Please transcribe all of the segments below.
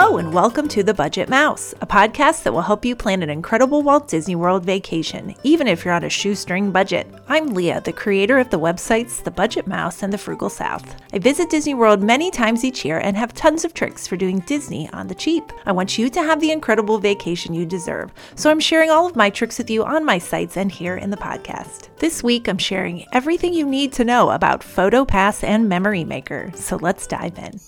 Hello, and welcome to The Budget Mouse, a podcast that will help you plan an incredible Walt Disney World vacation, even if you're on a shoestring budget. I'm Leah, the creator of the websites The Budget Mouse and The Frugal South. I visit Disney World many times each year and have tons of tricks for doing Disney on the cheap. I want you to have the incredible vacation you deserve, so I'm sharing all of my tricks with you on my sites and here in the podcast. This week, I'm sharing everything you need to know about PhotoPass and Memory Maker, so let's dive in.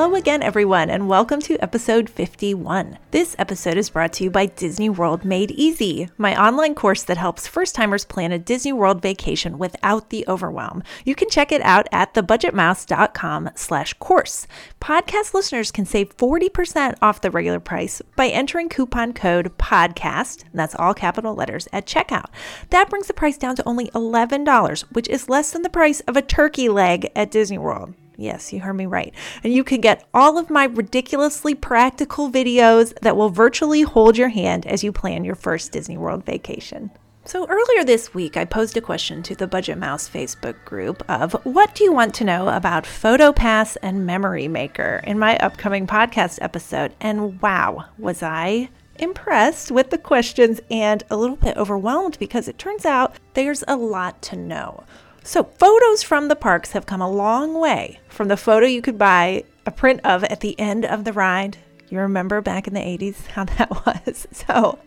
Hello again, everyone, and welcome to episode 51. This episode is brought to you by Disney World Made Easy, my online course that helps first timers plan a Disney World vacation without the overwhelm. You can check it out at thebudgetmouse.com slash course. Podcast listeners can save 40% off the regular price by entering coupon code PODCAST, that's all capital letters, at checkout. That brings the price down to only $11, which is less than the price of a turkey leg at Disney World. Yes, you heard me right. And you can get all of my ridiculously practical videos that will virtually hold your hand as you plan your first Disney World vacation. So, earlier this week, I posed a question to the Budget Mouse Facebook group of what do you want to know about PhotoPass and Memory Maker in my upcoming podcast episode? And wow, was I impressed with the questions and a little bit overwhelmed because it turns out there's a lot to know. So, photos from the parks have come a long way from the photo you could buy a print of at the end of the ride. You remember back in the 80s how that was. So,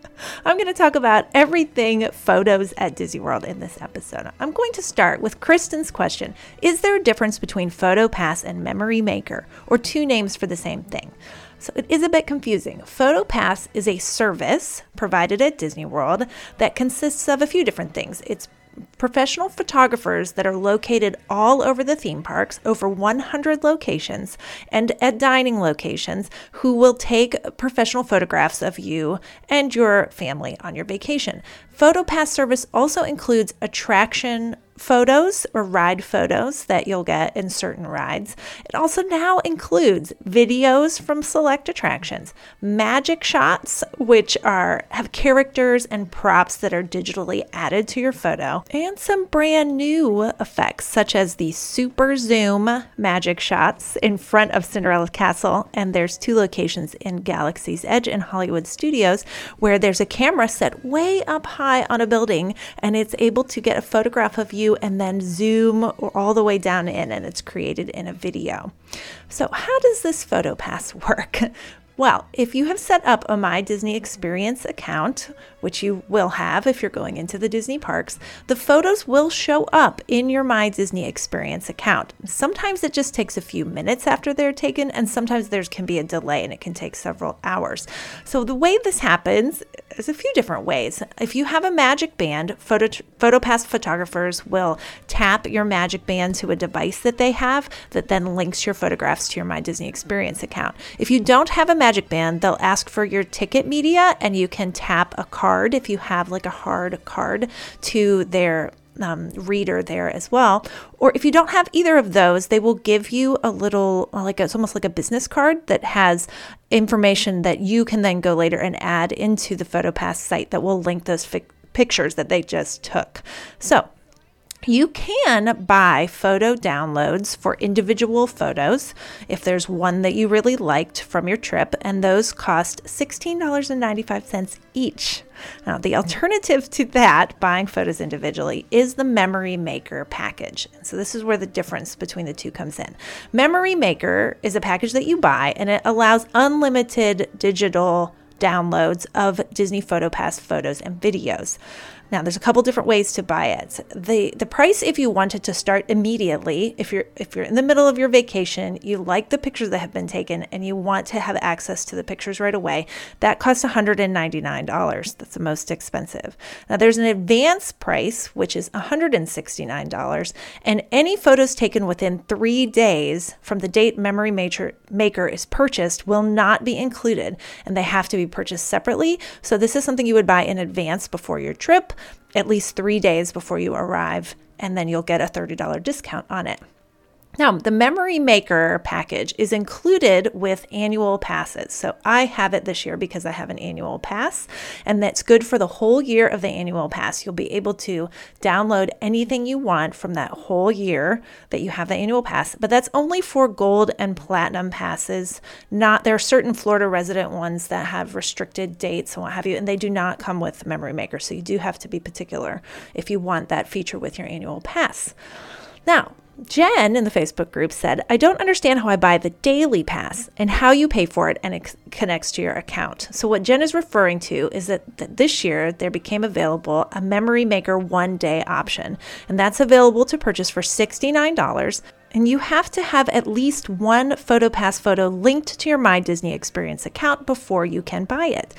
I'm going to talk about everything photos at Disney World in this episode. I'm going to start with Kristen's question Is there a difference between PhotoPass and Memory Maker, or two names for the same thing? So it is a bit confusing. PhotoPass is a service provided at Disney World that consists of a few different things. It's professional photographers that are located all over the theme parks, over 100 locations, and at dining locations, who will take professional photographs of you and your family on your vacation. PhotoPass service also includes attraction photos or ride photos that you'll get in certain rides. It also now includes videos from select attractions, magic shots which are have characters and props that are digitally added to your photo, and some brand new effects such as the super zoom magic shots in front of Cinderella Castle and there's two locations in Galaxy's Edge and Hollywood Studios where there's a camera set way up high on a building and it's able to get a photograph of you and then zoom all the way down in, and it's created in a video. So, how does this PhotoPass work? Well, if you have set up a My Disney Experience account, which you will have if you're going into the Disney parks, the photos will show up in your My Disney Experience account. Sometimes it just takes a few minutes after they're taken, and sometimes there can be a delay and it can take several hours. So, the way this happens is a few different ways. If you have a magic band, photo, PhotoPass photographers will tap your magic band to a device that they have that then links your photographs to your My Disney Experience account. If you don't have a magic band, they'll ask for your ticket media and you can tap a card if you have like a hard card to their um, reader there as well. Or if you don't have either of those, they will give you a little, like it's almost like a business card that has information that you can then go later and add into the PhotoPass site that will link those fi- pictures that they just took. So you can buy photo downloads for individual photos if there's one that you really liked from your trip, and those cost $16.95 each. Now, the alternative to that, buying photos individually, is the Memory Maker package. So, this is where the difference between the two comes in. Memory Maker is a package that you buy, and it allows unlimited digital downloads of Disney PhotoPass photos and videos. Now, there's a couple different ways to buy it. the The price, if you wanted to start immediately, if you're if you're in the middle of your vacation, you like the pictures that have been taken, and you want to have access to the pictures right away, that costs $199. That's the most expensive. Now, there's an advance price, which is $169, and any photos taken within three days from the date Memory Maker Maker is purchased will not be included, and they have to be purchased separately. So this is something you would buy in advance before your trip at least three days before you arrive, and then you'll get a $30 discount on it. Now, the Memory Maker package is included with annual passes. So I have it this year because I have an annual pass, and that's good for the whole year of the annual pass. You'll be able to download anything you want from that whole year that you have the annual pass, but that's only for gold and platinum passes. Not there are certain Florida resident ones that have restricted dates and what have you, and they do not come with Memory Maker. So you do have to be particular if you want that feature with your annual pass. Now, Jen in the Facebook group said, I don't understand how I buy the daily pass and how you pay for it and it connects to your account. So, what Jen is referring to is that, that this year there became available a Memory Maker one day option, and that's available to purchase for $69. And you have to have at least one PhotoPass photo linked to your My Disney Experience account before you can buy it.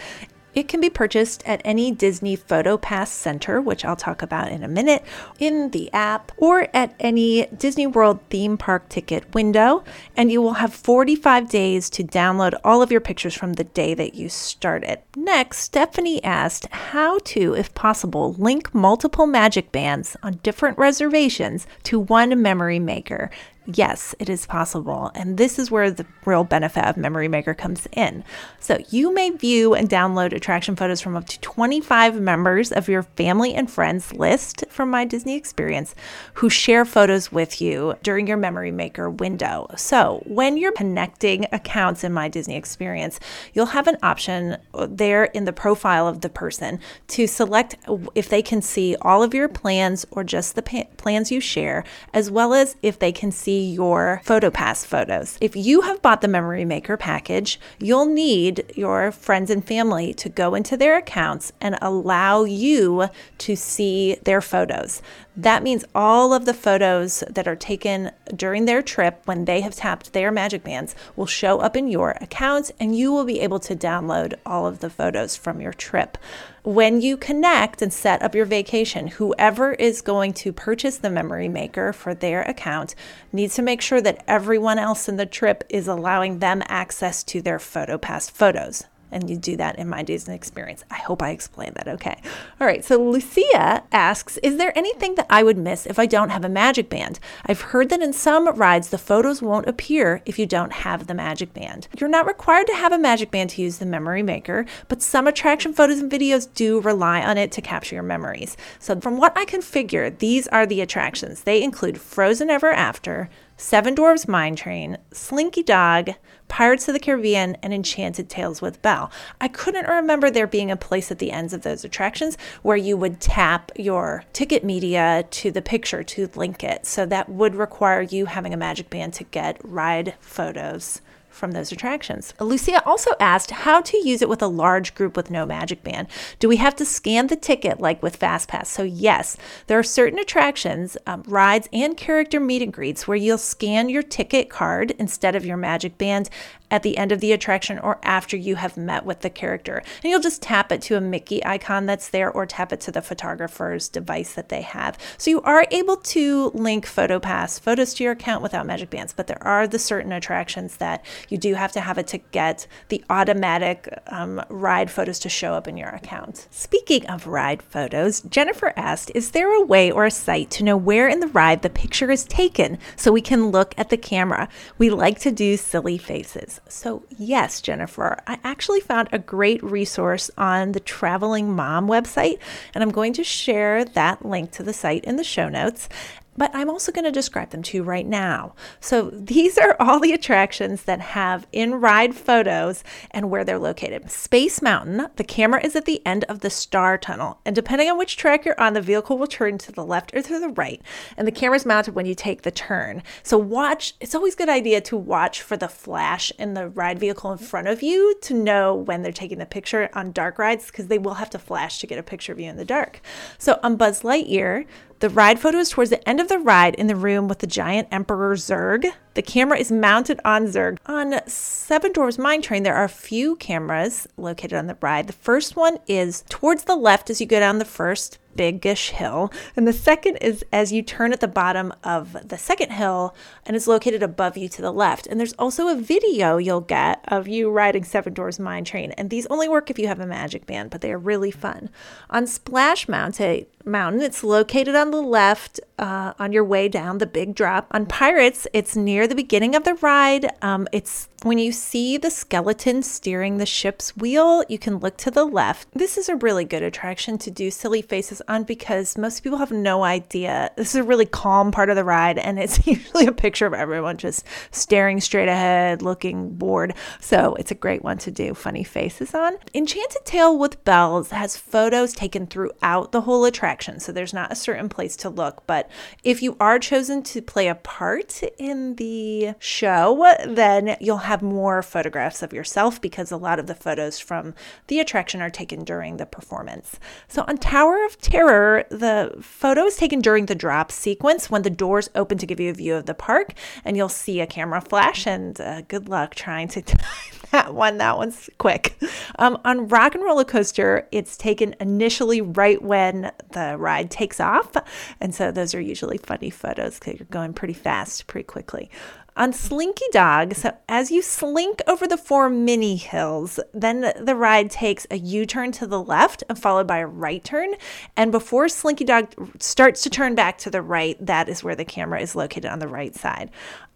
It can be purchased at any Disney PhotoPass center, which I'll talk about in a minute, in the app, or at any Disney World theme park ticket window. And you will have 45 days to download all of your pictures from the day that you started. Next, Stephanie asked how to, if possible, link multiple magic bands on different reservations to one memory maker. Yes, it is possible. And this is where the real benefit of Memory Maker comes in. So you may view and download attraction photos from up to 25 members of your family and friends list from My Disney Experience who share photos with you during your Memory Maker window. So when you're connecting accounts in My Disney Experience, you'll have an option uh, there in the profile of the person to select if they can see all of your plans or just the pa- plans you share, as well as if they can see see your PhotoPass photos. If you have bought the Memory Maker package, you'll need your friends and family to go into their accounts and allow you to see their photos. That means all of the photos that are taken during their trip when they have tapped their Magic Bands will show up in your account and you will be able to download all of the photos from your trip. When you connect and set up your vacation, whoever is going to purchase the memory maker for their account needs to make sure that everyone else in the trip is allowing them access to their PhotoPass photos and you do that in my Disney experience. I hope I explained that okay. All right, so Lucia asks Is there anything that I would miss if I don't have a magic band? I've heard that in some rides, the photos won't appear if you don't have the magic band. You're not required to have a magic band to use the memory maker, but some attraction photos and videos do rely on it to capture your memories. So, from what I can figure, these are the attractions. They include Frozen Ever After, Seven Dwarfs Mine Train, Slinky Dog, Pirates of the Caribbean, and Enchanted Tales with Belle. I couldn't remember there being a place at the ends of those attractions where you would tap your ticket media to the picture to link it. So that would require you having a magic band to get ride photos from those attractions. Lucia also asked how to use it with a large group with no magic band. Do we have to scan the ticket like with FastPass? So, yes, there are certain attractions, um, rides, and character meet and greets where you'll scan your ticket card instead of your magic band at the end of the attraction or after you have met with the character. And you'll just tap it to a Mickey icon that's there or tap it to the photographer's device that they have. So you are able to link PhotoPass photos to your account without magic bands, but there are the certain attractions that you do have to have it to get the automatic um, ride photos to show up in your account. Speaking of ride photos, Jennifer asked Is there a way or a site to know where in the ride the picture is taken so we can look at the camera? We like to do silly faces. So, yes, Jennifer, I actually found a great resource on the Traveling Mom website, and I'm going to share that link to the site in the show notes but I'm also going to describe them to you right now. So these are all the attractions that have in ride photos and where they're located. Space Mountain, the camera is at the end of the Star Tunnel, and depending on which track you're on, the vehicle will turn to the left or to the right, and the camera is mounted when you take the turn. So watch, it's always a good idea to watch for the flash in the ride vehicle in front of you to know when they're taking the picture on dark rides because they will have to flash to get a picture of you in the dark. So on Buzz Lightyear, the ride photo is towards the end of the ride in the room with the giant Emperor Zurg The camera is mounted on Zurg. On Seven Dwarfs Mine Train, there are a few cameras located on the ride. The first one is towards the left as you go down the first biggish hill. And the second is as you turn at the bottom of the second hill and it's located above you to the left. And there's also a video you'll get of you riding Seven Dwarfs Mine Train. And these only work if you have a magic band, but they are really fun. On Splash Mountain, Mountain. It's located on the left uh, on your way down the big drop. On Pirates, it's near the beginning of the ride. Um, it's when you see the skeleton steering the ship's wheel, you can look to the left. This is a really good attraction to do silly faces on because most people have no idea. This is a really calm part of the ride, and it's usually a picture of everyone just staring straight ahead, looking bored. So it's a great one to do funny faces on. Enchanted Tales with Belle has photos taken throughout the whole attraction, so there's not a certain place to look. But if you are chosen to play a part in the show, then you'll have have more photographs of yourself because a lot of the photos from the attraction are taken during the performance. So on Tower of Terror, the photo is taken during the drop sequence when the doors open to give you a view of the park, and you'll see a camera flash. And uh, good luck trying to that one. That one's quick. Um, on Rock and Roller Coaster, it's taken initially right when the ride takes off, and so those are usually funny photos because you're going pretty fast, pretty quickly. On Slinky Dog, so as you slink over the four mini hills, then the ride takes a U turn to the left and followed by a right turn. And before Slinky Dog starts to turn back to the right, that is where the camera is located on the right side.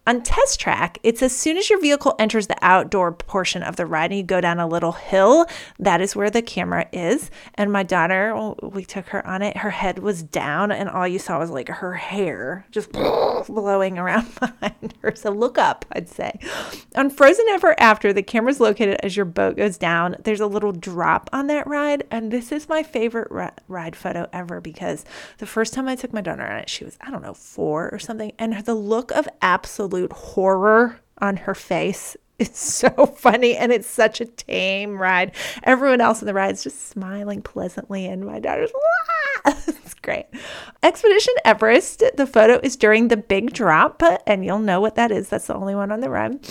On test track, it's as soon as your vehicle enters the outdoor portion of the ride and you go down a little hill, that is where the camera is. And my daughter, we took her on it, her head was down, and all you saw was like her hair just blowing around behind her. So look up, I'd say. On Frozen Ever After, the camera's located as your boat goes down. There's a little drop on that ride, and this is my favorite ride photo ever because the first time I took my daughter on it, she was, I don't know, four or something, and the look of absolute absolute horror on her face. It's so funny and it's such a tame ride. Everyone else in the ride is just smiling pleasantly, and my daughter's, it's great. Expedition Everest, the photo is during the big drop, and you'll know what that is. That's the only one on the ride.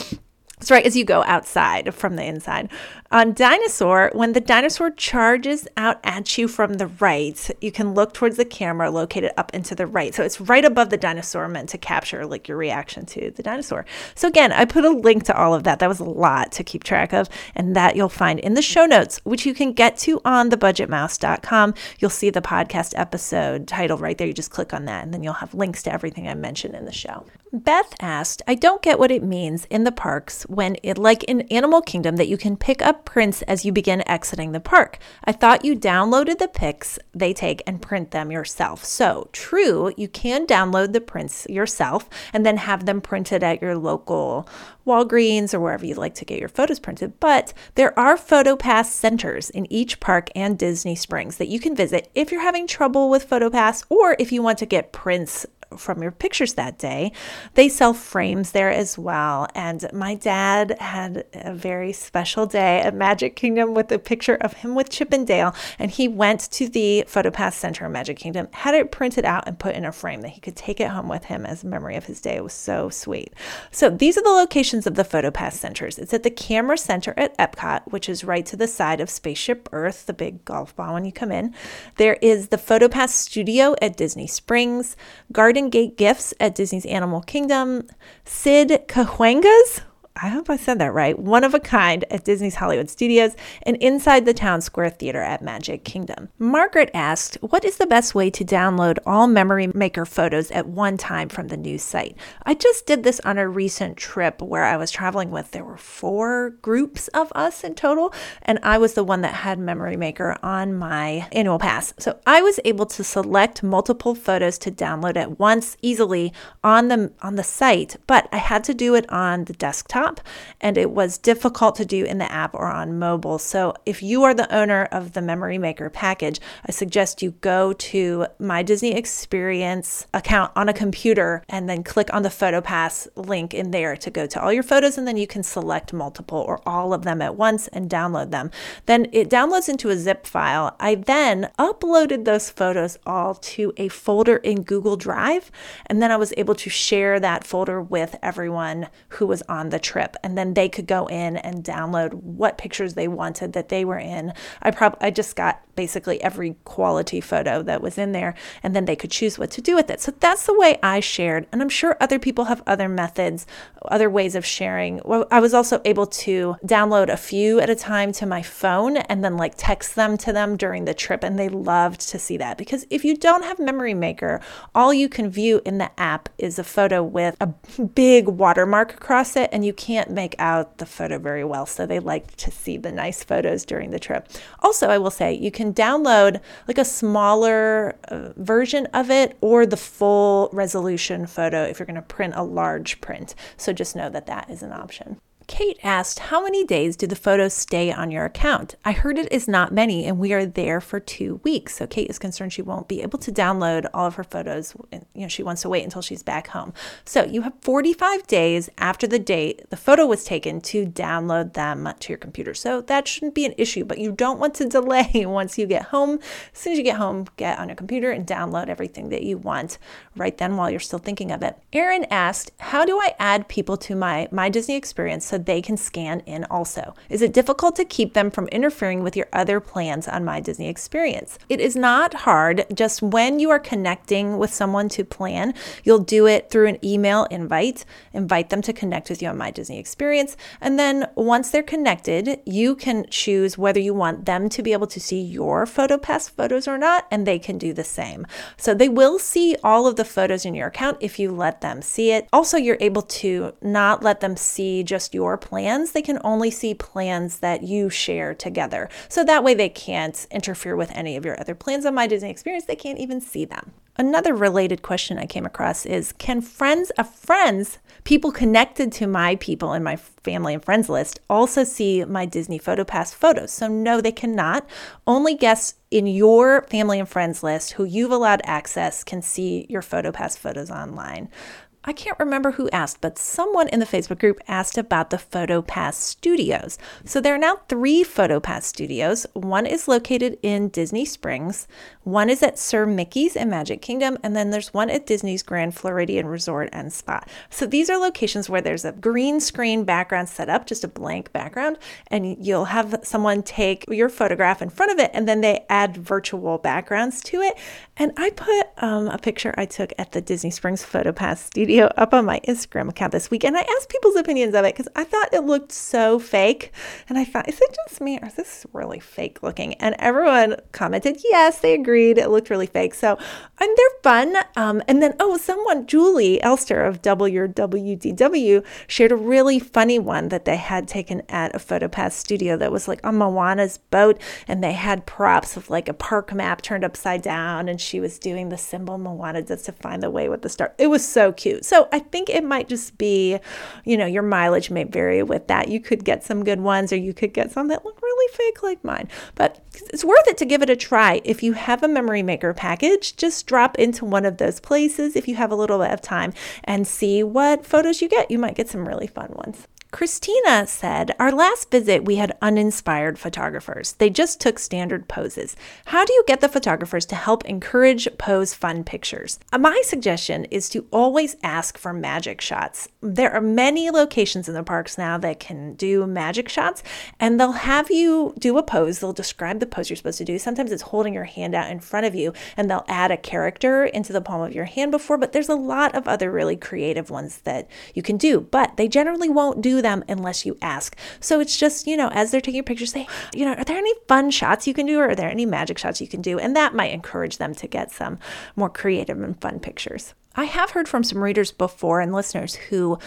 It's right as you go outside from the inside. On Dinosaur, when the dinosaur charges out at you from the right, you can look towards the camera located up into the right. So it's right above the dinosaur meant to capture like your reaction to the dinosaur. So again, I put a link to all of that. That was a lot to keep track of, and that you'll find in the show notes, which you can get to on thebudgetmouse.com. You'll see the podcast episode title right there. You just click on that, and then you'll have links to everything I mentioned in the show. Beth asked, I don't get what it means in the parks when it, like in Animal Kingdom, that you can pick up prints as you begin exiting the park. I thought you downloaded the pics they take and print them yourself. So, true, you can download the prints yourself and then have them printed at your local Walgreens or wherever you'd like to get your photos printed. But there are PhotoPass centers in each park and Disney Springs that you can visit if you're having trouble with PhotoPass or if you want to get prints from your pictures that day. They sell frames there as well. And my dad had a very special day at Magic Kingdom with a picture of him with Chip and Dale. And he went to the PhotoPass Center in Magic Kingdom, had it printed out and put in a frame that he could take it home with him as a memory of his day. It was so sweet. So these are the locations of the PhotoPass centers. It's at the Camera Center at Epcot, which is right to the side of Spaceship Earth, the big golf ball when you come in. There is the PhotoPass Studio at Disney Springs, Garden Garden Gate Gifts at Disney's Animal Kingdom, Sid Cahuenga's I hope I said that right, one of a kind at Disney's Hollywood Studios and inside the Town Square Theater at Magic Kingdom. Margaret asked, What is the best way to download all Memory Maker photos at one time from the new site? I just did this on a recent trip where I was traveling with, there were four groups of us in total, and I was the one that had Memory Maker on my annual pass. So I was able to select multiple photos to download at once easily on the on the site, but I had to do it on the desktop desktop, and it was difficult to do in the app or on mobile. So if you are the owner of the Memory Maker package, I suggest you go to my Disney Experience account on a computer and then click on the PhotoPass link in there to go to all your photos, and then you can select multiple or all of them at once and download them. Then it downloads into a zip file. I then uploaded those photos all to a folder in Google Drive, and then I was able to share that folder with everyone who was on the trip, and then they could go in and download what pictures they wanted that they were in. I probably I just got basically every quality photo that was in there, and then they could choose what to do with it. So that's the way I shared, and I'm sure other people have other methods, other ways of sharing. Well, I was also able to download a few at a time to my phone and then like text them to them during the trip, and they loved to see that because if you don't have Memory Maker, all you can view in the app is a photo with a big watermark across it, and you can't make out the photo very well. So they like to see the nice photos during the trip. Also, I will say you can download like a smaller uh, version of it or the full resolution photo if you're going to print a large print. So just know that that is an option. Kate asked, How many days do the photos stay on your account? I heard it is not many, and we are there for two weeks. So Kate is concerned she won't be able to download all of her photos. You know, she wants to wait until she's back home. So you have 45 days after the date the photo was taken to download them to your computer. So that shouldn't be an issue, but you don't want to delay once you get home. As soon as you get home, get on your computer and download everything that you want right then while you're still thinking of it. Erin asked, How do I add people to my My Disney experience so they can scan in also? Is it difficult to keep them from interfering with your other plans on My Disney Experience? It is not hard. Just when you are connecting with someone to plan, you'll do it through an email invite, invite them to connect with you on My Disney Experience. And then once they're connected, you can choose whether you want them to be able to see your PhotoPass photos or not, and they can do the same. So they will see all of the photos in your account if you let them see it. Also, you're able to not let them see just your your plans, they can only see plans that you share together. So that way they can't interfere with any of your other plans on My Disney Experience. They can't even see them. Another related question I came across is Can friends of friends, people connected to my people in my family and friends list, also see my Disney PhotoPass photos? So, no, they cannot. Only guests in your family and friends list who you've allowed access can see your PhotoPass photos online. I can't remember who asked, but someone in the Facebook group asked about the PhotoPass studios. So there are now three PhotoPass studios. One is located in Disney Springs, one is at Sir Mickey's in Magic Kingdom, and then there's one at Disney's Grand Floridian Resort and Spa. So these are locations where there's a green screen background set up, just a blank background, and you'll have someone take your photograph in front of it, and then they add virtual backgrounds to it. And I put um, a picture I took at the Disney Springs PhotoPass studio up on my Instagram account this week, and I asked people's opinions of it because I thought it looked so fake, and I thought, is it just me or is this really fake looking? And everyone commented, yes, they agreed. It looked really fake. So, and they're fun. Um, and then, oh, someone, Julie Elster of Double Your WDW, shared a really funny one that they had taken at a PhotoPass studio that was like on Moana's boat. And they had props of like a park map turned upside down. And she was doing the symbol Moana does to find the way with the star. It was so cute. So I think it might just be, you know, your mileage may vary with that. You could get some good ones or you could get some that look really fake like mine. But it's worth it to give it a try. If you have a Memory Maker package, just drop into one of those places if you have a little bit of time and see what photos you get. You might get some really fun ones. Christina said, Our last visit, we had uninspired photographers. They just took standard poses. How do you get the photographers to help encourage pose fun pictures? Uh, my suggestion is to always ask for magic shots. There are many locations in the parks now that can do magic shots, and they'll have you do a pose. They'll describe the pose you're supposed to do. Sometimes it's holding your hand out in front of you, and they'll add a character into the palm of your hand before, but there's a lot of other really creative ones that you can do, but they generally won't do them unless you ask. So it's just, you know, as they're taking pictures, say, you know, are there any fun shots you can do or are there any magic shots you can do? And that might encourage them to get some more creative and fun pictures. I have heard from some readers before and listeners who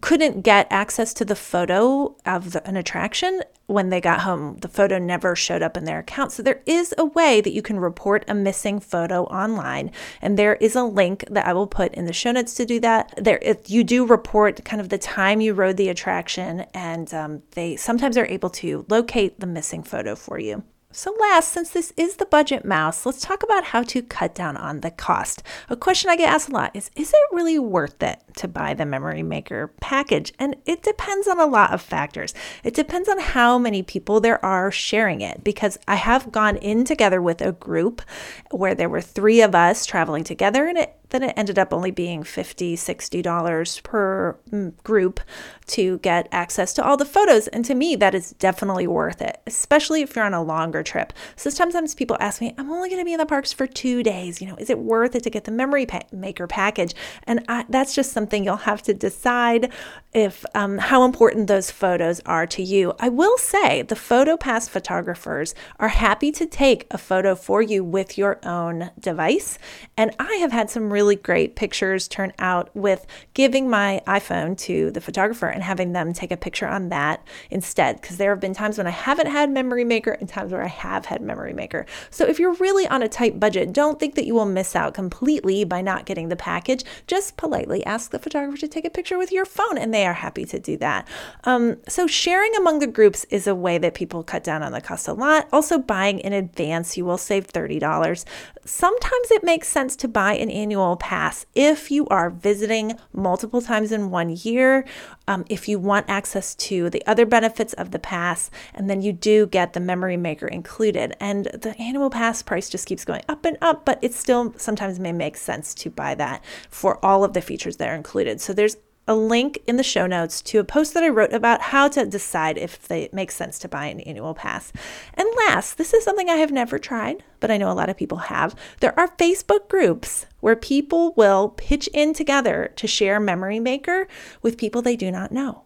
couldn't get access to the photo of the, an attraction when they got home. The photo never showed up in their account. So there is a way that you can report a missing photo online. And there is a link that I will put in the show notes to do that. There, if you do report kind of the time you rode the attraction, and um, they sometimes are able to locate the missing photo for you. So, last, since this is the budget mouse, let's talk about how to cut down on the cost. A question I get asked a lot is Is it really worth it to buy the Memory Maker package? And it depends on a lot of factors. It depends on how many people there are sharing it, because I have gone in together with a group where there were three of us traveling together, and it then it ended up only being $50, $60 per mm, group to get access to all the photos. And to me, that is definitely worth it, especially if you're on a longer trip. So sometimes people ask me, I'm only going to be in the parks for two days. You know, is it worth it to get the memory pa- maker package? And I, that's just something you'll have to decide if um, how important those photos are to you. I will say the PhotoPass photographers are happy to take a photo for you with your own device. And I have had some really great pictures turn out with giving my iPhone to the photographer and having them take a picture on that instead. Because there have been times when I haven't had Memory Maker and times where I have had Memory Maker. So if you're really on a tight budget, don't think that you will miss out completely by not getting the package. Just politely ask the photographer to take a picture with your phone and they are happy to do that. Um, so, sharing among the groups is a way that people cut down on the cost a lot. Also, buying in advance, you will save $30. Sometimes it makes sense to buy an annual pass if you are visiting multiple times in one year, um, if you want access to the other benefits of the pass, and then you do get the memory maker included. And the annual pass price just keeps going up and up, but it still sometimes may make sense to buy that for all of the features that are included. So there's a link in the show notes to a post that I wrote about how to decide if it makes sense to buy an annual pass. And last, this is something I have never tried, but I know a lot of people have. There are Facebook groups where people will pitch in together to share Memory Maker with people they do not know.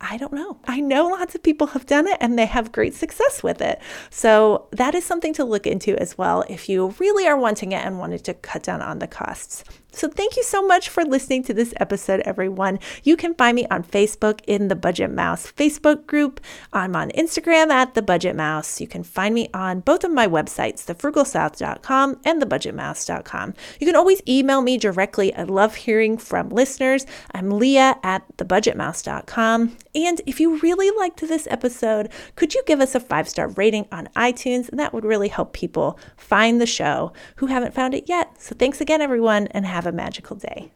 I don't know. I know lots of people have done it and they have great success with it. So that is something to look into as well if you really are wanting it and wanted to cut down on the costs. So, thank you so much for listening to this episode, everyone. You can find me on Facebook in the Budget Mouse Facebook group. I'm on Instagram at the Budget Mouse. You can find me on both of my websites, thefrugalsouth.com and thebudgetmouse.com. You can always email me directly. I love hearing from listeners. I'm Leah at thebudgetmouse.com. And if you really liked this episode, could you give us a five star rating on iTunes? And that would really help people find the show who haven't found it yet. So, thanks again, everyone, and have have a magical day.